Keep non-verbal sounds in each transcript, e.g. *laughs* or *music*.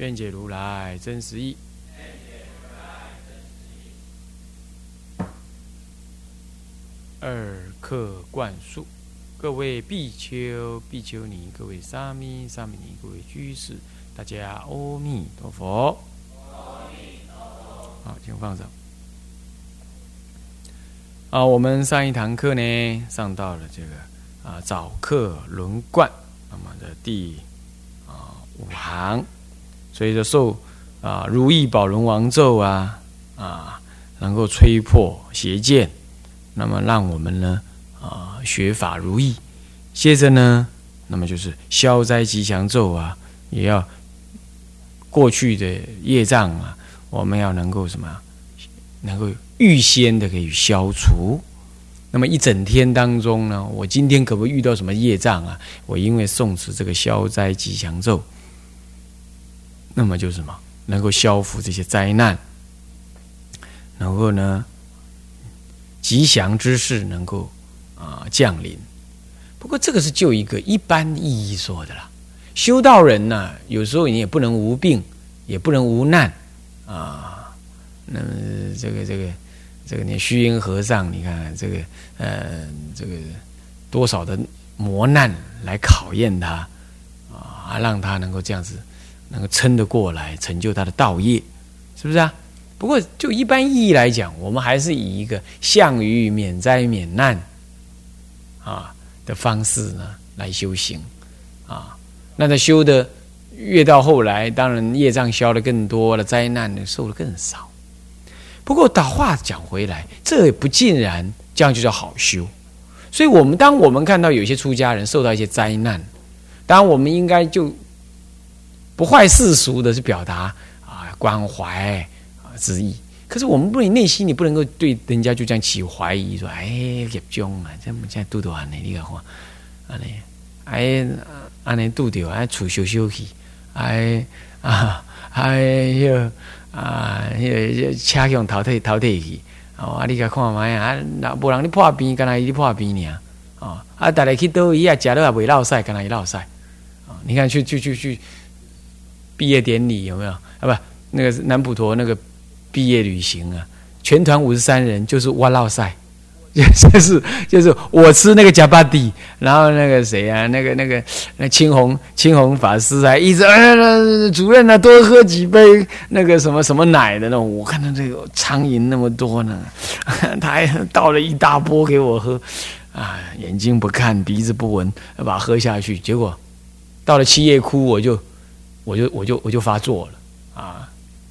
愿解如来真实义。二课灌输，各位比丘、比丘尼，各位沙弥、沙弥尼，各位居士，大家阿弥陀佛。好，请放上。啊，我们上一堂课呢，上到了这个啊早课轮贯，那么的第啊五行，所以就受啊如意宝轮王咒啊啊，能够吹破邪见。那么让我们呢啊学法如意，接着呢，那么就是消灾吉祥咒啊，也要过去的业障啊，我们要能够什么，能够预先的可以消除。那么一整天当中呢，我今天可不可以遇到什么业障啊？我因为诵持这个消灾吉祥咒，那么就是什么能够消除这些灾难，然后呢？吉祥之事能够啊降临，不过这个是就一个一般意义说的啦。修道人呢，有时候你也不能无病，也不能无难啊。那么这个这个这个，你虚云和尚，你看这个呃这个多少的磨难来考验他啊，让他能够这样子能够撑得过来，成就他的道业，是不是啊？不过，就一般意义来讲，我们还是以一个向于免灾免难啊的方式呢来修行啊。那他修的越到后来，当然业障消的更多了，灾难呢受的更少。不过，把话讲回来，这也不尽然这样就叫好修。所以，我们当我们看到有些出家人受到一些灾难，当然我们应该就不坏世俗的去表达啊关怀啊。之意，可是我们不能内心，你不能够对人家就这样起怀疑，说：“哎，业障啊，这么现在度度安呢？你看话，安尼，哎，安尼度掉，哎，处修修去，哎啊，哎哟啊，迄个车向淘汰淘汰去，哦，啊，你甲看卖啊，那无人你破病，干那伊破病尔，哦，啊，大家去倒伊啊，食了也袂落晒，干那伊落晒，啊，你看去去去去毕业典礼有没有？啊，不，那个南普陀那个。毕业旅行啊，全团五十三人，就是哇绕赛，*laughs* 就是就是我吃那个加巴蒂，然后那个谁啊，那个那个那青红青红法师啊，一直哎主任啊，多喝几杯那个什么什么奶的那种，我看到这个苍蝇那么多呢，*laughs* 他还倒了一大波给我喝，啊，眼睛不看鼻子不闻，把它喝下去，结果到了七叶窟，我就我就我就我就发作了啊。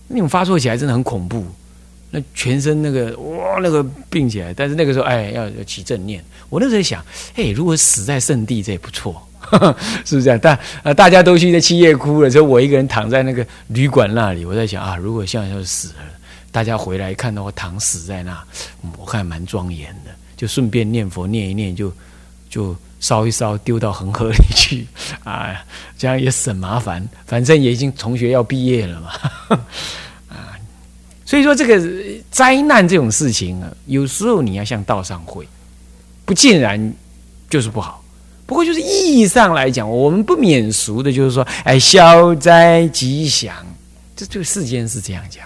那种发作起来真的很恐怖，那全身那个哇，那个病起来。但是那个时候，哎，要要起正念。我那时候想，哎，如果死在圣地，这也不错，*laughs* 是不是啊？但呃，大家都去在七叶窟了，就我一个人躺在那个旅馆那里。我在想啊，如果像要死了，大家回来看到我躺死在那，我看蛮庄严的。就顺便念佛念一念，就就烧一烧，丢到恒河里去 *laughs* 啊，这样也省麻烦。反正也已经同学要毕业了嘛 *laughs* 啊。所以说，这个灾难这种事情啊，有时候你要向道上会，不尽然就是不好。不过，就是意义上来讲，我们不免俗的，就是说，哎，消灾吉祥，这这个世间是这样讲。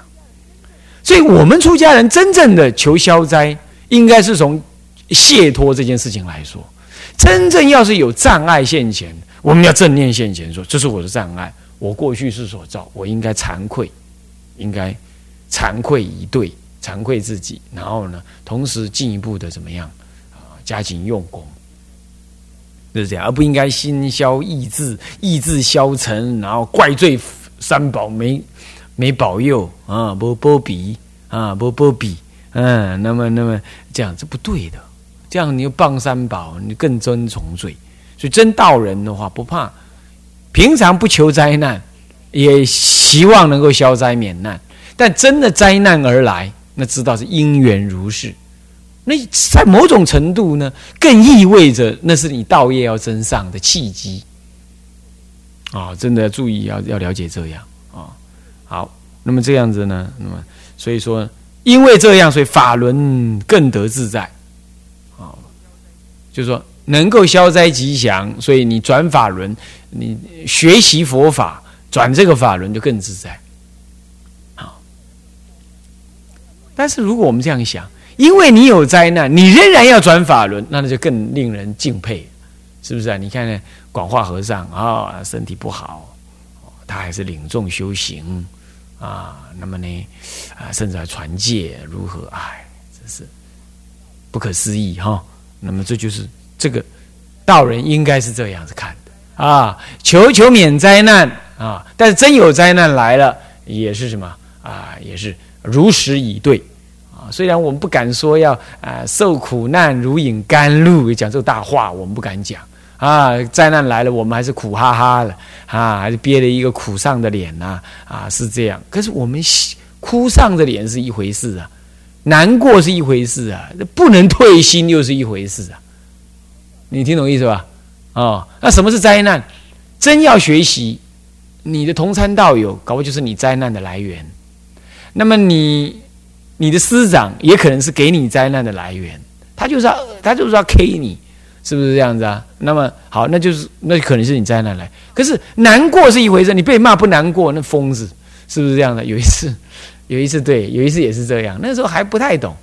所以我们出家人真正的求消灾，应该是从解脱这件事情来说。真正要是有障碍现前，我们要正念现前，说这是我的障碍，我过去是所造，我应该惭愧，应该。惭愧以对，惭愧自己，然后呢，同时进一步的怎么样啊？加紧用功，就是这样，而不应该心消意志，意志消沉，然后怪罪三宝没没保佑啊，不波比啊，不波比，嗯，那么那么这样是不对的，这样你又傍三宝，你更尊崇罪。所以真道人的话，不怕，平常不求灾难，也希望能够消灾免难。但真的灾难而来，那知道是因缘如是。那在某种程度呢，更意味着那是你道业要增上的契机。啊，真的要注意要要了解这样啊。好，那么这样子呢，那么所以说，因为这样，所以法轮更得自在。就是说能够消灾吉祥，所以你转法轮，你学习佛法转这个法轮就更自在。好，但是如果我们这样想，因为你有灾难，你仍然要转法轮，那那就更令人敬佩，是不是啊？你看呢？广化和尚啊，身体不好，他还是领众修行啊。那么呢，啊，甚至还传戒，如何？哎，真是不可思议哈。那么这就是这个道人应该是这样子看的啊，求求免灾难啊。但是真有灾难来了，也是什么啊？也是如实以对啊。虽然我们不敢说要啊受苦难如饮甘露，讲这个大话，我们不敢讲。啊，灾难来了，我们还是苦哈哈的啊，还是憋了一个苦丧的脸呐啊，是这样。可是我们哭丧的脸是一回事啊，难过是一回事啊，不能退心又是一回事啊。你听懂意思吧？哦，那什么是灾难？真要学习，你的同参道友，搞不就是你灾难的来源？那么你你的师长也可能是给你灾难的来源，他就是要他就是要 K 你。是不是这样子啊？那么好，那就是那可能是你灾难来。可是难过是一回事，你被骂不难过，那疯子是不是这样的？有一次，有一次对，有一次也是这样。那时候还不太懂。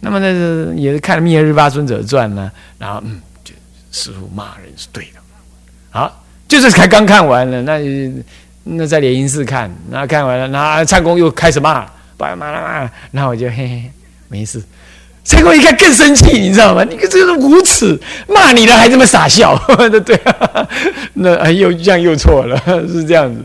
那么那是也是看了《灭日巴尊者传》呢，然后嗯，就师傅骂人是对的。好，就是才刚看完了，那那在联营寺看，那看完了，那唱功又开始骂，骂骂骂，然后我就嘿嘿没事。蔡公一看更生气，你知道吗？你个这个无耻，骂你了还这么傻笑，*laughs* 对啊，那又这样又错了，*laughs* 是这样子。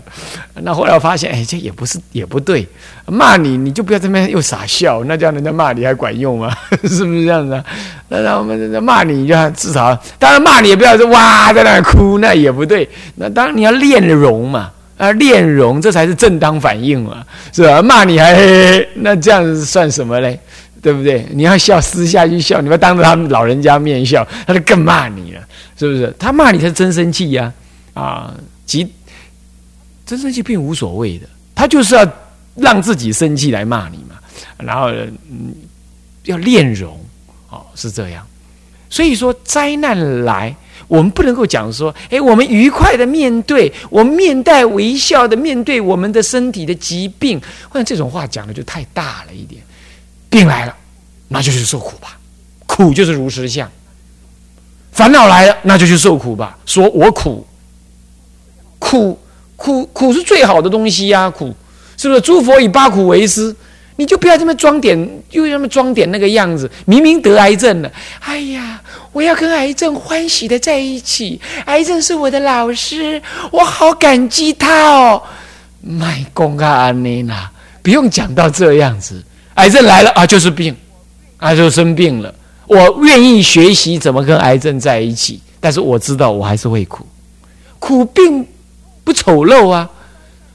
那后来我发现，哎，这也不是也不对，骂你你就不要这边又傻笑，那这样人家骂你还管用吗？*laughs* 是不是这样子啊？那那我们骂你，就至少当然骂你也不要说哇在那哭，那也不对。那当然你要练容嘛，啊，练容这才是正当反应嘛，是吧？骂你还那这样子算什么嘞？对不对？你要笑，私下去笑，你要当着他们老人家面笑，他就更骂你了，是不是？他骂你才是真生气呀！啊，即真生气并无所谓的，他就是要让自己生气来骂你嘛。然后，嗯，要练容，哦，是这样。所以说，灾难来，我们不能够讲说，哎，我们愉快的面对，我们面带微笑的面对我们的身体的疾病，或者这种话讲的就太大了一点。病来了，那就去受苦吧，苦就是如实相。烦恼来了，那就去受苦吧，说我苦，苦苦苦是最好的东西呀，苦是不是？诸佛以八苦为师，你就不要这么装点，又这么装点那个样子。明明得癌症了，哎呀，我要跟癌症欢喜的在一起，癌症是我的老师，我好感激他哦。卖公啊，安妮娜，不用讲到这样子。癌症来了啊，就是病，啊，就生病了。我愿意学习怎么跟癌症在一起，但是我知道我还是会苦，苦并不丑陋啊，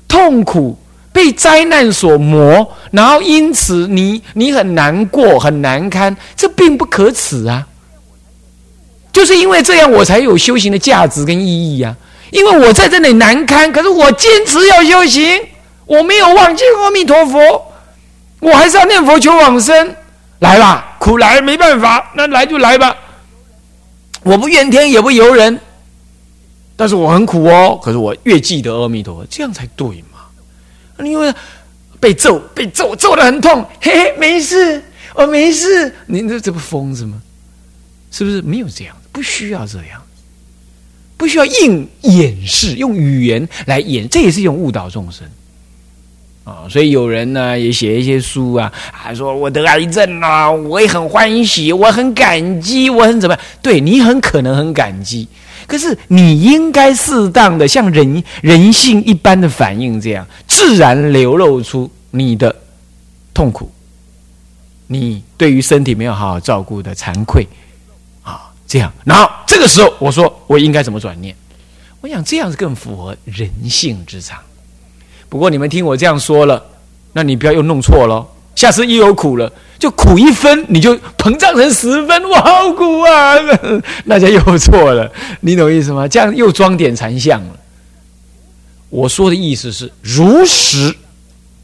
痛苦被灾难所磨，然后因此你你很难过很难堪，这并不可耻啊。就是因为这样，我才有修行的价值跟意义呀。因为我在这里难堪，可是我坚持要修行，我没有忘记阿弥陀佛。我还是要念佛求往生，来吧，苦来没办法，那来就来吧。我不怨天也不尤人，但是我很苦哦。可是我越记得阿弥陀佛，这样才对嘛。因为被揍，被揍，揍的很痛，嘿嘿，没事，我没事。您这这不疯子吗？是不是没有这样？不需要这样，不需要硬掩饰，用语言来掩，这也是一种误导众生。啊，所以有人呢也写一些书啊，还说我得癌症了，我也很欢喜，我很感激，我很怎么样？对你很可能很感激，可是你应该适当的像人人性一般的反应，这样自然流露出你的痛苦，你对于身体没有好好照顾的惭愧啊，这样，然后这个时候我说我应该怎么转念？我想这样子更符合人性之常。不过你们听我这样说了，那你不要又弄错了。下次又有苦了，就苦一分，你就膨胀成十分，哇，好苦啊！*laughs* 那就又错了，你懂意思吗？这样又装点禅相了。我说的意思是如实，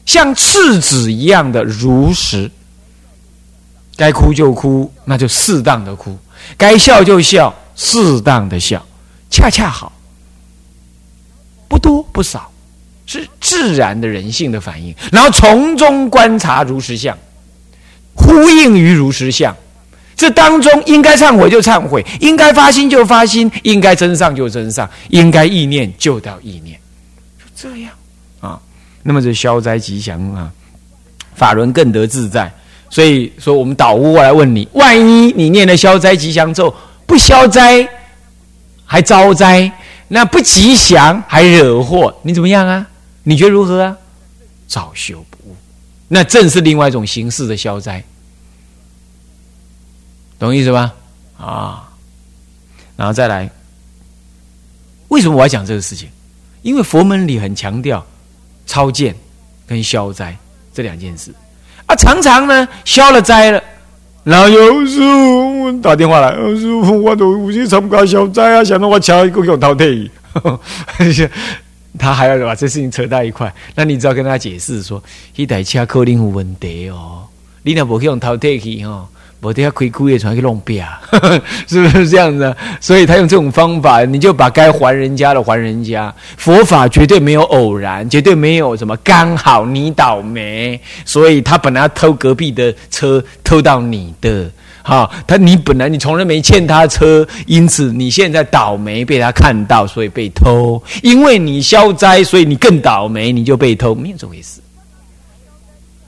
像赤子一样的如实。该哭就哭，那就适当的哭；该笑就笑，适当的笑，恰恰好，不多不少。是自然的人性的反应，然后从中观察如实相，呼应于如实相。这当中应该忏悔就忏悔，应该发心就发心，应该真上就真上，应该意念就到意念，就这样啊。那么这消灾吉祥啊，法轮更得自在。所以说，我们导悟过来问你：万一你念了消灾吉祥咒不消灾，还招灾，那不吉祥还惹祸，你怎么样啊？你觉得如何啊？早修不误，那正是另外一种形式的消灾，懂意思吧？啊，然后再来，为什么我要讲这个事情？因为佛门里很强调超荐跟消灾这两件事啊，常常呢消了灾了，然后有师傅打电话来，师傅我都有些参加消灾啊，想到我抢一个用淘汰。他还要把这事情扯到一块，那你只要跟他解释说，一台车可能有问题哦，你那不去用淘汰去哦，我等下亏枯叶船去弄瘪，*laughs* 是不是这样子？所以他用这种方法，你就把该还人家的还人家。佛法绝对没有偶然，绝对没有什么刚好你倒霉，所以他本来要偷隔壁的车，偷到你的。好，他你本来你从来没欠他车，因此你现在倒霉被他看到，所以被偷。因为你消灾，所以你更倒霉，你就被偷，没有这回事。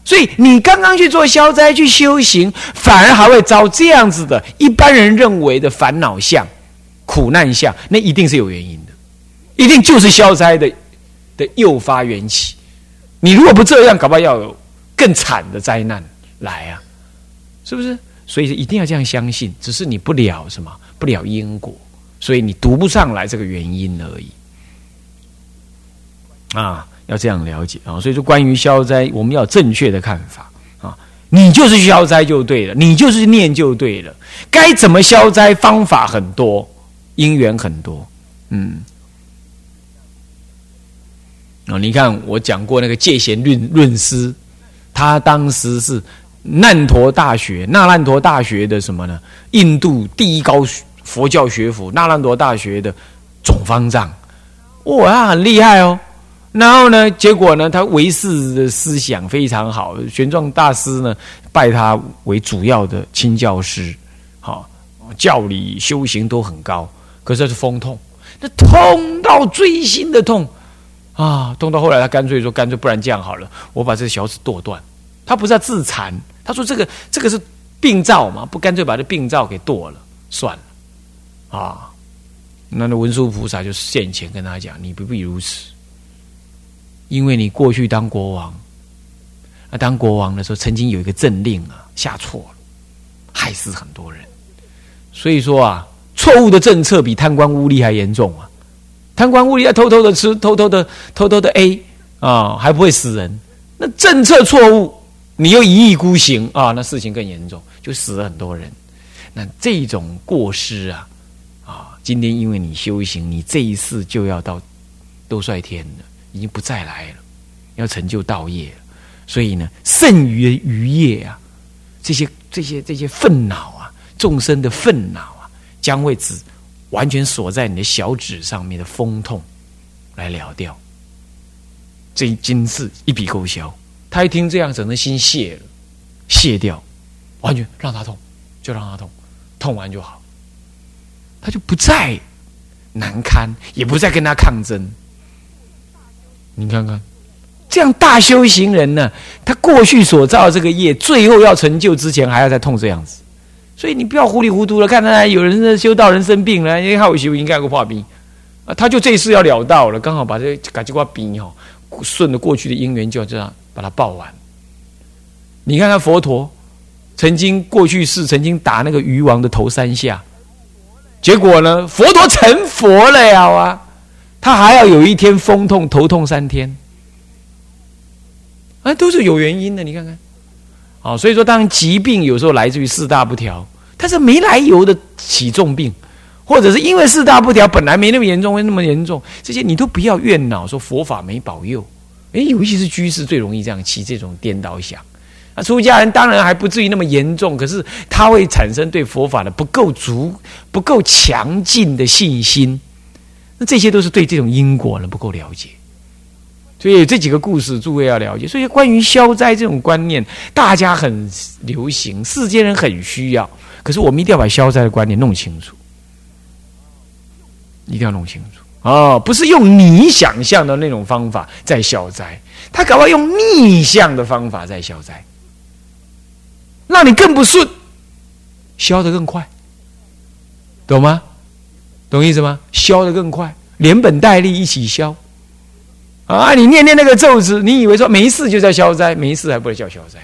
所以你刚刚去做消灾去修行，反而还会遭这样子的一般人认为的烦恼相、苦难相，那一定是有原因的，一定就是消灾的的诱发缘起。你如果不这样，搞不好要有更惨的灾难来啊，是不是？所以一定要这样相信，只是你不了什么，不了因果，所以你读不上来这个原因而已。啊，要这样了解啊。所以说，关于消灾，我们要正确的看法啊。你就是消灾就对了，你就是念就对了。该怎么消灾，方法很多，因缘很多。嗯，啊，你看我讲过那个戒贤论论师，他当时是。难陀大学，那烂陀大学的什么呢？印度第一高佛教学府，那烂陀大学的总方丈，哇，他很厉害哦。然后呢，结果呢，他唯识的思想非常好，玄奘大师呢拜他为主要的亲教师，好，教理修行都很高。可是他是风痛，那痛到锥心的痛啊，痛到后来他干脆说，干脆不然这样好了，我把这个小指剁断。他不是要自残，他说这个这个是病灶嘛，不干脆把这病灶给剁了算了啊？那那文殊菩萨就现前跟他讲：“你不必如此，因为你过去当国王，啊，当国王的时候曾经有一个政令啊下错了，害死很多人。所以说啊，错误的政策比贪官污吏还严重啊！贪官污吏要偷偷的吃，偷偷的偷偷的 A 啊，还不会死人。那政策错误。”你又一意孤行啊，那事情更严重，就死了很多人。那这种过失啊，啊，今天因为你修行，你这一世就要到都率天了，已经不再来了，要成就道业了。所以呢，剩余的余业啊，这些这些这些愤恼啊，众生的愤恼啊，将会指完全锁在你的小指上面的风痛来了掉。这一今世一笔勾销。他一听这样，整个心泄了，泄掉，完全让他痛，就让他痛，痛完就好，他就不再难堪，也不再跟他抗争。你看看，这样大修行人呢，他过去所造这个业，最后要成就之前，还要再痛这样子。所以你不要糊里糊涂的，看到有人修道人生病了，因为他有修应该有个破病啊，他就这一次要了道了，刚好把这赶紧挂病哈，顺着过去的因缘，就这样。把它报完。你看看佛陀曾经过去世，曾经打那个鱼王的头三下，结果呢，佛陀成佛了呀！啊，他还要有一天风痛头痛三天，啊，都是有原因的。你看看，啊，所以说，当疾病有时候来自于四大不调，他是没来由的起重病，或者是因为四大不调本来没那么严重，会那么严重，这些你都不要怨恼，说佛法没保佑。哎，尤其是居士最容易这样起这种颠倒想。啊，出家人当然还不至于那么严重，可是他会产生对佛法的不够足、不够强劲的信心。那这些都是对这种因果呢不够了解。所以这几个故事诸位要了解。所以关于消灾这种观念，大家很流行，世间人很需要。可是我们一定要把消灾的观念弄清楚，一定要弄清楚。哦，不是用你想象的那种方法在消灾，他搞不好用逆向的方法在消灾，让你更不顺，消得更快，懂吗？懂意思吗？消得更快，连本带利一起消。啊，你念念那个咒子，你以为说没事就叫消灾，没事还不能叫消灾，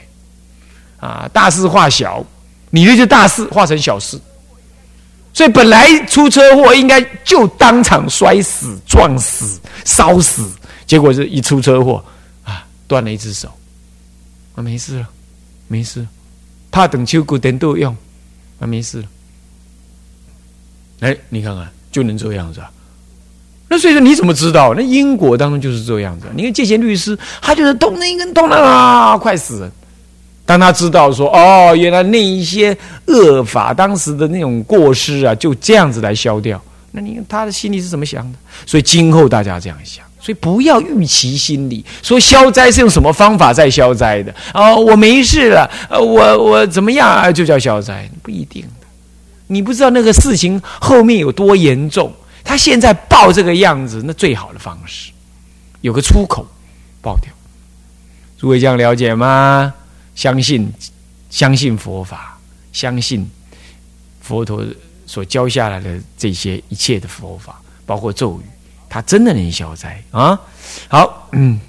啊，大事化小，你这就大事化成小事。所以本来出车祸应该就当场摔死、撞死、烧死，结果是一出车祸啊，断了一只手，啊，没事了，没事，怕等秋骨等都用，啊，没事了。哎，你看看就能这样子啊？那所以说你怎么知道？那因果当中就是这样子。你看借钱律师，他就是动那一根动了啊，快死了。当他知道说哦，原来那一些恶法当时的那种过失啊，就这样子来消掉。那你看他的心里是怎么想的？所以今后大家这样想，所以不要预期心理，说消灾是用什么方法在消灾的？哦，我没事了，呃，我我怎么样啊？就叫消灾？不一定的。你不知道那个事情后面有多严重。他现在爆这个样子，那最好的方式有个出口，爆掉。诸位这样了解吗？相信，相信佛法，相信佛陀所教下来的这些一切的佛法，包括咒语，它真的能消灾啊！好，嗯，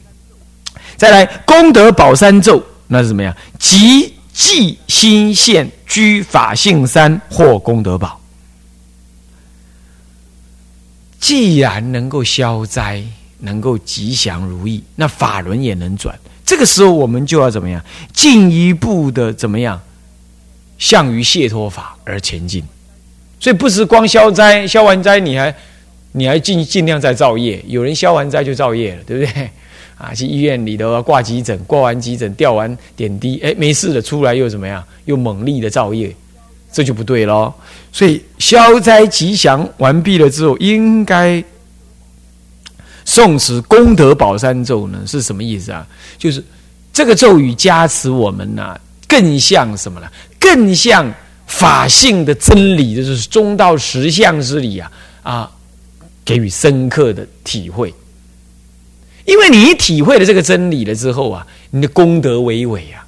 再来功德宝山咒，那是怎么样？即即心现居法性山或功德宝，既然能够消灾，能够吉祥如意，那法轮也能转。这个时候，我们就要怎么样？进一步的怎么样？向于解脱法而前进。所以不是光消灾，消完灾你还你还尽尽量在造业。有人消完灾就造业了，对不对？*laughs* 啊，去医院里头挂急诊，挂完急诊吊完点滴，哎，没事了，出来又怎么样？又猛力的造业，这就不对喽。所以消灾吉祥完毕了之后，应该。诵持功德宝山咒呢，是什么意思啊？就是这个咒语加持我们呢，更像什么呢？更像法性的真理，就是中道实相之理啊啊，给予深刻的体会。因为你体会了这个真理了之后啊，你的功德伟伟啊，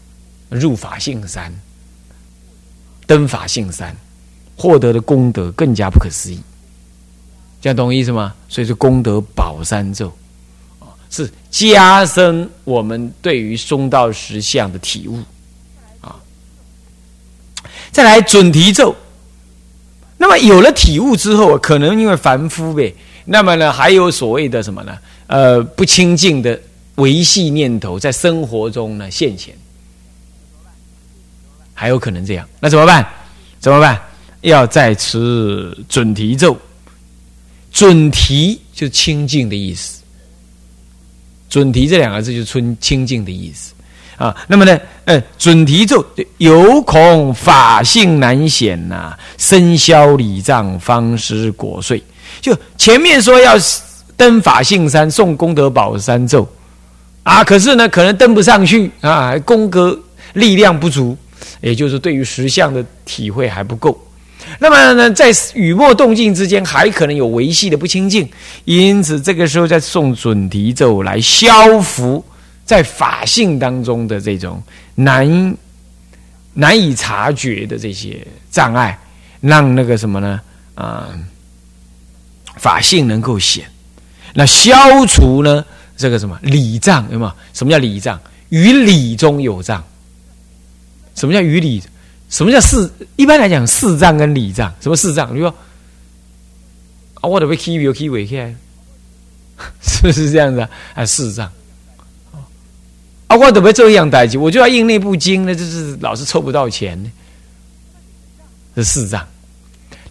入法性山，登法性山，获得的功德更加不可思议。这样懂我意思吗？所以是功德宝山咒啊，是加深我们对于中道实相的体悟啊。再来准提咒，那么有了体悟之后，可能因为凡夫呗，那么呢还有所谓的什么呢？呃，不清净的维系念头在生活中呢现前，还有可能这样，那怎么办？怎么办？要再持准提咒。准提就清净的意思，准提这两个字就是清清净的意思啊。那么呢，呃，准提咒有恐法性难显呐，身消礼障方失果遂。就前面说要登法性山送功德宝山咒啊，可是呢，可能登不上去啊，功德力量不足，也就是对于实相的体会还不够。那么呢，在雨墨动静之间，还可能有维系的不清净，因此这个时候在诵准提咒来消除在法性当中的这种难难以察觉的这些障碍，让那个什么呢？啊，法性能够显，那消除呢这个什么理障？有没有？什么叫理障？于理中有障。什么叫于理？什么叫四？一般来讲，四障跟礼障，什么四障？你说啊，我得被 K 有 K 尾起来，*laughs* 是不是这样子啊？啊，四障，啊，我怎么这样代志？我就要印那部经呢，就是老是凑不到钱呢。这四障。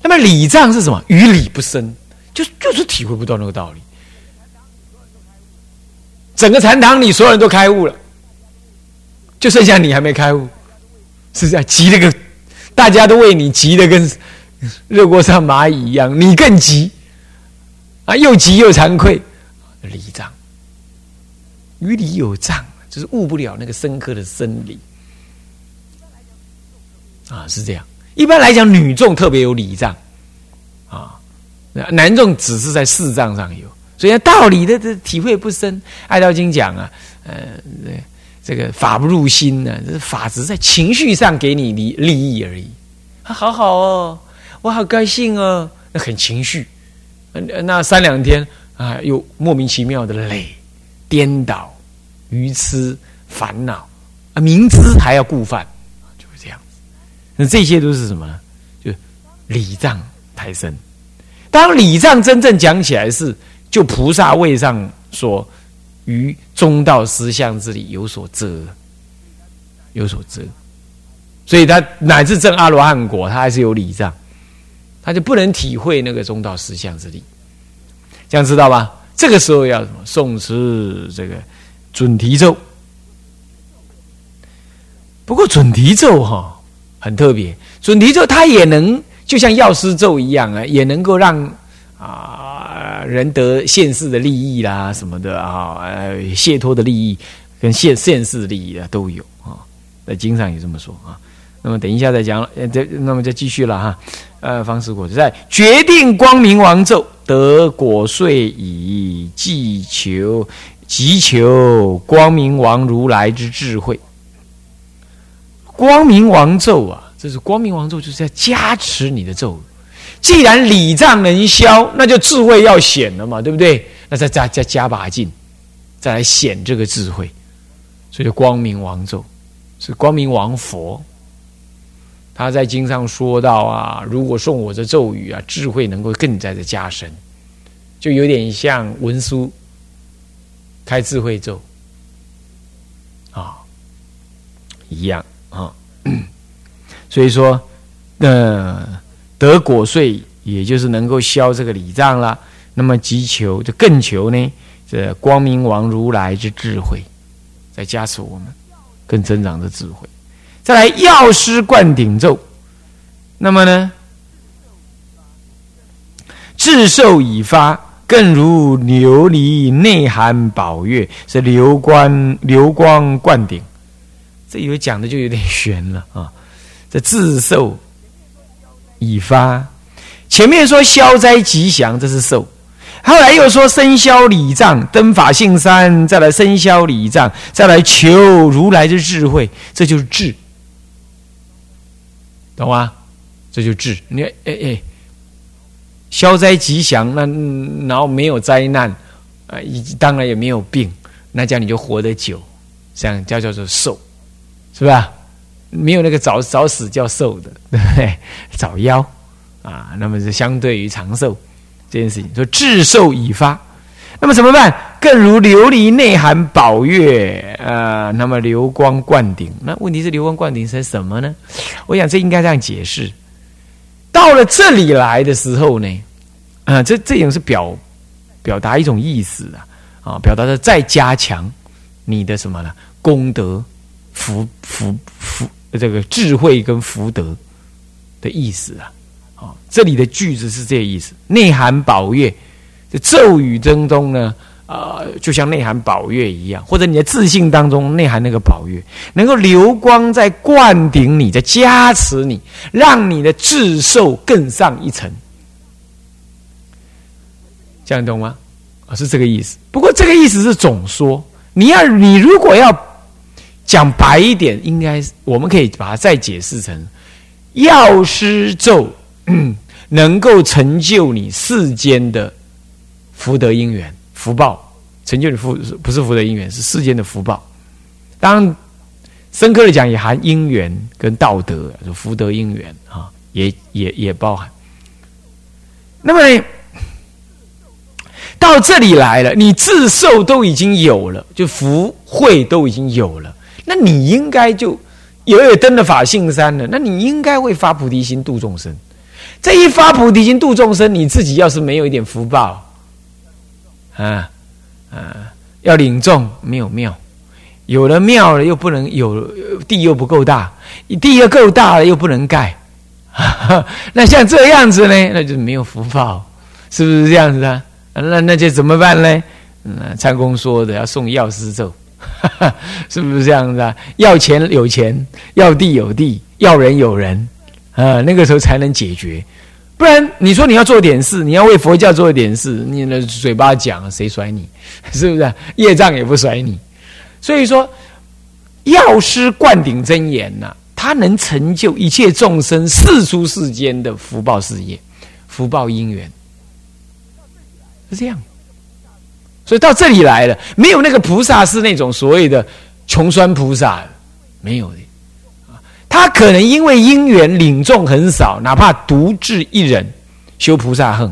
那么理障是什么？于理不深，就就是体会不到那个道理。整个禅堂里所有人都开悟了，就剩下你还没开悟，是这样急那个，大家都为你急的跟热锅上蚂蚁一样，你更急啊，又急又惭愧。理障，于理有障，就是悟不了那个深刻的真理啊，是这样。一般来讲，女众特别有礼障啊，男众只是在事障上有，所以道理的这体会不深。爱道经讲啊，呃，这个法不入心呢，这是法只在情绪上给你利利益而已。啊，好好哦，我好高兴哦，那很情绪，那三两天啊，又莫名其妙的累、颠倒、愚痴、烦恼啊，明知还要故犯就是这样。那这些都是什么呢？就礼藏太深。当礼藏真正讲起来是，就菩萨位上说于中道实相之理有所遮，有所遮。所以他乃至证阿罗汉果，他还是有礼藏，他就不能体会那个中道实相之理。这样知道吧？这个时候要什么？诵持这个准提咒。不过准提咒哈。很特别，准提咒它也能就像药师咒一样啊，也能够让啊人得现世的利益啦什么的啊，呃，解脱的利益跟现现世的利益啊都有啊，在经上也这么说啊。那么等一下再讲了，呃这那么就继续了哈。呃，方式果在决定光明王咒得果遂以祈求祈求光明王如来之智慧。光明王咒啊，这是光明王咒，就是要加持你的咒。既然礼障能消，那就智慧要显了嘛，对不对？那再加加加把劲，再来显这个智慧。所以光明王咒是光明王佛，他在经上说到啊，如果送我这咒语啊，智慧能够更加的加深，就有点像文殊开智慧咒啊一样。啊，*coughs* 所以说，呃，得果遂，也就是能够消这个礼障了。那么急求就更求呢，这光明王如来之智慧，在加持我们，更增长的智慧。再来药师灌顶咒，那么呢，智寿已发，更如琉璃内含宝月，是流光流光灌顶。这以为讲的就有点悬了啊！这自受已发，前面说消灾吉祥，这是受；后来又说生肖礼藏，登法性山，再来生肖礼藏，再来求如来的智慧，这就是智，懂吗？这就智。你，哎哎，消灾吉祥，那然后没有灾难啊，当然也没有病，那这样你就活得久，这样叫叫做寿。是吧？没有那个早早死叫寿的，对 *laughs* 不对？早夭啊，那么是相对于长寿这件事情，说智寿已发，那么怎么办？更如琉璃内含宝月呃，那么流光灌顶。那问题是流光灌顶是什么呢？我想这应该这样解释。到了这里来的时候呢，啊，这这种是表表达一种意思啊，啊，表达的再加强你的什么呢？功德。福福福，这个智慧跟福德的意思啊，啊，这里的句子是这个意思。内含宝月，这咒语当中呢，啊，就像内含宝月一样，或者你的自信当中内含那个宝月，能够流光在灌顶你，在加持你，让你的智寿更上一层。这样懂吗？啊，是这个意思。不过这个意思是总说，你要你如果要。讲白一点，应该我们可以把它再解释成药师咒，能够成就你世间的福德因缘福报，成就你福不是福德因缘，是世间的福报。当然，深刻的讲也含因缘跟道德，就福德因缘啊，也也也包含。那么到这里来了，你自受都已经有了，就福慧都已经有了，那你应该就有有登了法性山了，那你应该会发菩提心度众生。这一发菩提心度众生，你自己要是没有一点福报，啊啊，要领众没有庙，有了庙了又不能有地又不够大，地又够大了又不能盖，*laughs* 那像这样子呢，那就没有福报，是不是这样子啊？那那就怎么办呢？嗯，参公说的要送药师咒，*laughs* 是不是这样子啊？要钱有钱，要地有地，要人有人。啊，那个时候才能解决，不然你说你要做点事，你要为佛教做一点事，你的嘴巴讲，谁甩你？*laughs* 是不是？业障也不甩你。所以说，药师灌顶真言呐，它能成就一切众生世出世间的福报事业、福报因缘，是这样。所以到这里来了，没有那个菩萨是那种所谓的穷酸菩萨，没有的。他可能因为因缘领众很少，哪怕独自一人修菩萨行，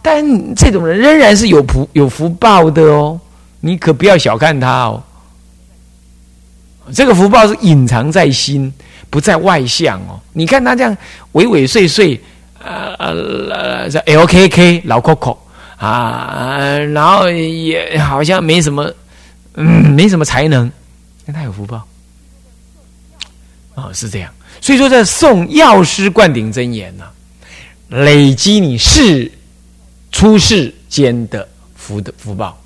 但这种人仍然是有福有福报的哦。你可不要小看他哦。这个福报是隐藏在心，不在外向哦。你看他这样畏畏碎碎，呃呃这，L K K 老 Coco 啊，然后也好像没什么，嗯，没什么才能，但他有福报。哦，是这样，所以说在送药师灌顶真言呢，累积你世出世间的福的福报。